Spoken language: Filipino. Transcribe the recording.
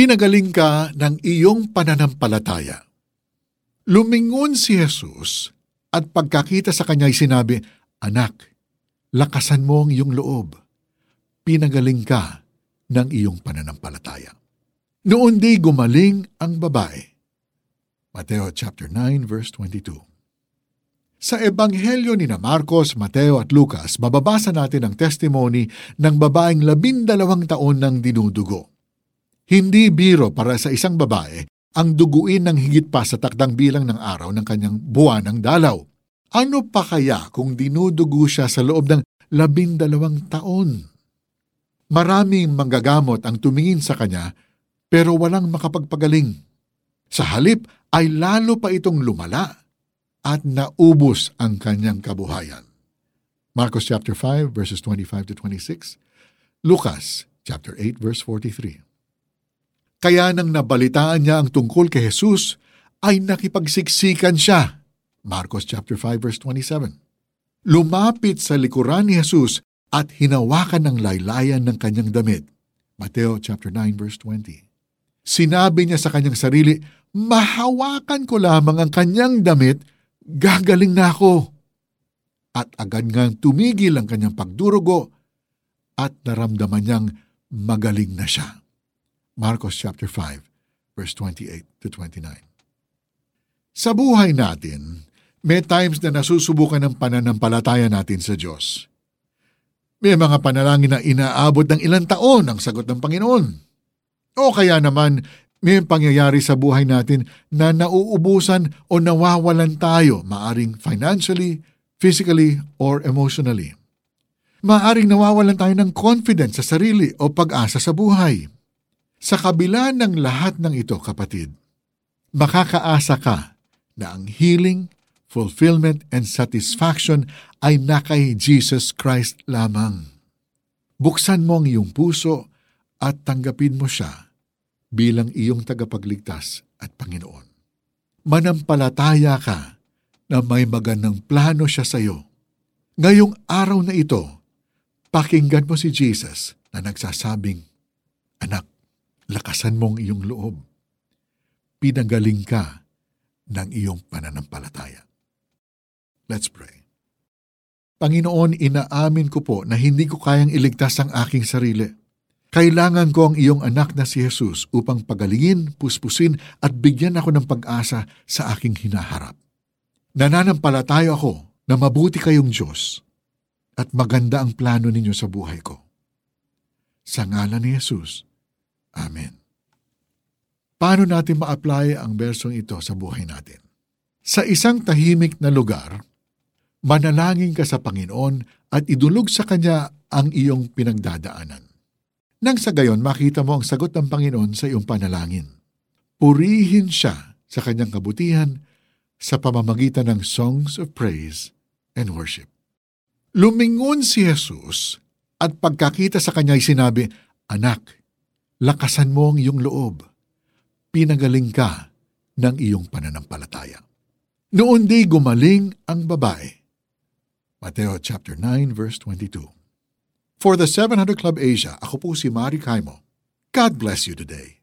Pinagaling ka ng iyong pananampalataya. Lumingon si Jesus at pagkakita sa kanya ay sinabi, Anak, lakasan mo ang iyong loob. Pinagaling ka ng iyong pananampalataya. Noon di gumaling ang babae. Mateo chapter 9 verse 22. Sa ebanghelyo ni na Marcos, Mateo at Lucas, mababasa natin ang testimony ng babaeng labindalawang taon ng dinudugo. Hindi biro para sa isang babae ang duguin ng higit pa sa takdang bilang ng araw ng kanyang buwan ng dalaw. Ano pa kaya kung dinudugo siya sa loob ng labindalawang taon? Maraming manggagamot ang tumingin sa kanya pero walang makapagpagaling. Sa halip ay lalo pa itong lumala at naubos ang kanyang kabuhayan. Marcos chapter 5 verses 25 to 26, Lucas chapter 8 verse 43. Kaya nang nabalitaan niya ang tungkol kay Jesus, ay nakipagsiksikan siya. Marcos chapter 5 verse 27. Lumapit sa likuran ni Jesus at hinawakan ng laylayan ng kanyang damit. Mateo chapter 9 verse 20. Sinabi niya sa kanyang sarili, mahawakan ko lamang ang kanyang damit, gagaling na ako. At agad ngang tumigil ang kanyang pagdurugo at naramdaman niyang magaling na siya. Marcos chapter 5, verse 28 to 29. Sa buhay natin, may times na nasusubukan ng pananampalataya natin sa Diyos. May mga panalangin na inaabot ng ilang taon ang sagot ng Panginoon. O kaya naman, may pangyayari sa buhay natin na nauubusan o nawawalan tayo, maaring financially, physically, or emotionally. Maaring nawawalan tayo ng confidence sa sarili o pag-asa sa buhay. Sa kabila ng lahat ng ito, kapatid, makakaasa ka na ang healing, fulfillment, and satisfaction ay nakay Jesus Christ lamang. Buksan mo ang iyong puso at tanggapin mo siya bilang iyong tagapagligtas at Panginoon. Manampalataya ka na may magandang plano siya sa iyo. Ngayong araw na ito, pakinggan mo si Jesus na nagsasabing, lakasan mo ang iyong loob. Pinagaling ka ng iyong pananampalataya. Let's pray. Panginoon, inaamin ko po na hindi ko kayang iligtas ang aking sarili. Kailangan ko ang iyong anak na si Jesus upang pagalingin, puspusin at bigyan ako ng pag-asa sa aking hinaharap. Nananampalatayo ako na mabuti kayong Diyos at maganda ang plano ninyo sa buhay ko. Sa ngalan ni Jesus, Amen. Paano natin ma-apply ang bersong ito sa buhay natin? Sa isang tahimik na lugar, manalangin ka sa Panginoon at idulog sa Kanya ang iyong pinagdadaanan. Nang sa gayon makita mo ang sagot ng Panginoon sa iyong panalangin. Purihin siya sa kanyang kabutihan sa pamamagitan ng songs of praise and worship. Lumingon si Jesus at pagkakita sa kanya ay sinabi, Anak, lakasan mo ang iyong loob. Pinagaling ka ng iyong pananampalataya. Noon di gumaling ang babae. Mateo chapter 9 verse 22. For the 700 Club Asia, ako po si Mari Kaimo. God bless you today.